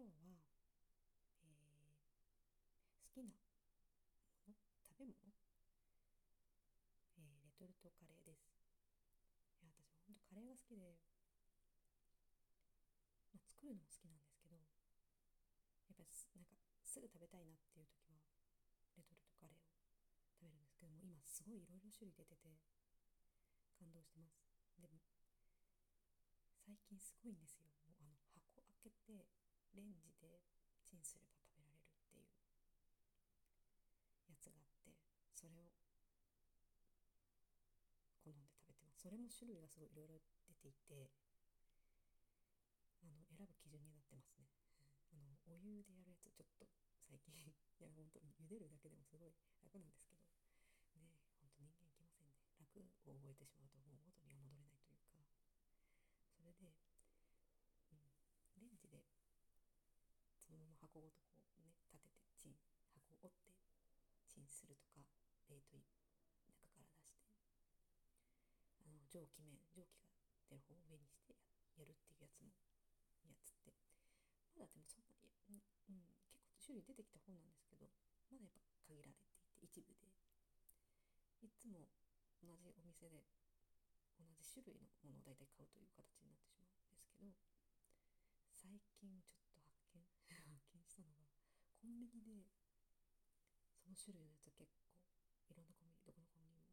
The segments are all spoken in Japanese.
今日は、えー、好きなもの食べ物、えー、レトルトカレーです。いや私ほんとカレーが好きで、まあ、作るのも好きなんですけどやっぱりなんかすぐ食べたいなっていう時はレトルトカレーを食べるんですけども今すごいいろいろ種類出てて感動してます。でも最近すごいんですよ。もうあの箱開けてレンジでチンすれば食べられるっていうやつがあってそれを好んで食べてます。それも種類がすごいいろいろ出ていてあの選ぶ基準になってますね。あのお湯でやるやつちょっと最近 いや本当に茹でるだけでもすごい楽なんですけど。ね本当人間いきませんね。楽を覚えてしまうともう元には戻れないというかそれで、うん、レンジでそのまま箱ごとこうね立ててチン箱を折ってチンするとか冷凍中から出してあの蒸気面蒸気が出る方を上にしてやるっていうやつもやつってまだでもそんなに、うん、結構種類出てきた方なんですけどまだやっぱ限られていて一部で。いつも同じお店で同じ種類のものを大体買うという形になってしまうんですけど最近ちょっと発見発見したのがコビニでその種類のやつは結構いろんなコンビニどこのコンビニも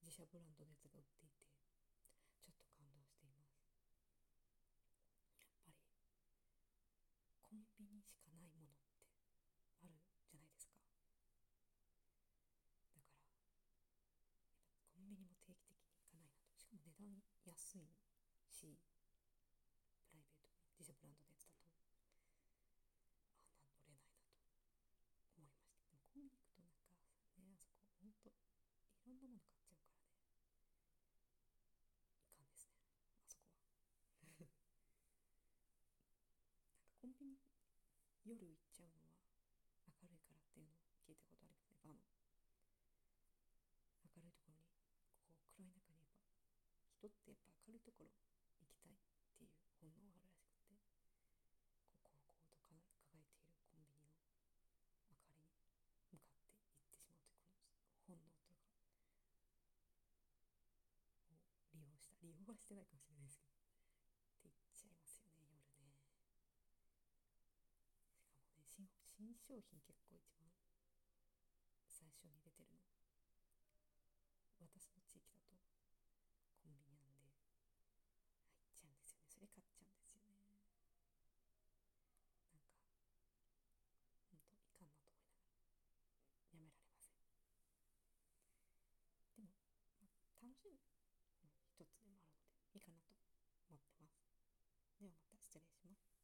自社ブランドのやつが売っていてちょっと感動しています。やっぱりコンビニしかないものってあるじゃないですか。だからコンビニも定期的に行かないなと。しかも値段安いしプライベート自社ブランドのやつだとあな乗れないなと思いましたでもコンビニ行くとなんかねあそこほんといろんなもの買っちゃうからねいかんですねあそこはなん夜行っちゃうのは明るいからっていうのを聞いたことありますね。あの。明るいところにこう暗い中にやっぱ人ってやっぱ明るいところ行きたいっていう本能があるらしくてこうこうこうと輝いているコンビニの明かりに向かって行ってしまうというこの本能というかを利用した利用はしてないかもしれないですけどって言っちゃいますよね夜ねしかもね新商品結構一番最初に出てるの。私の地域だとコンビニなんで。入っちゃうんですよね。それ買っちゃうんですよね。なんかほんといかんなと思いながら。やめられません。でも、まあ、楽しむ一つでもあるのでいいかなと思ってます。ではまた失礼します。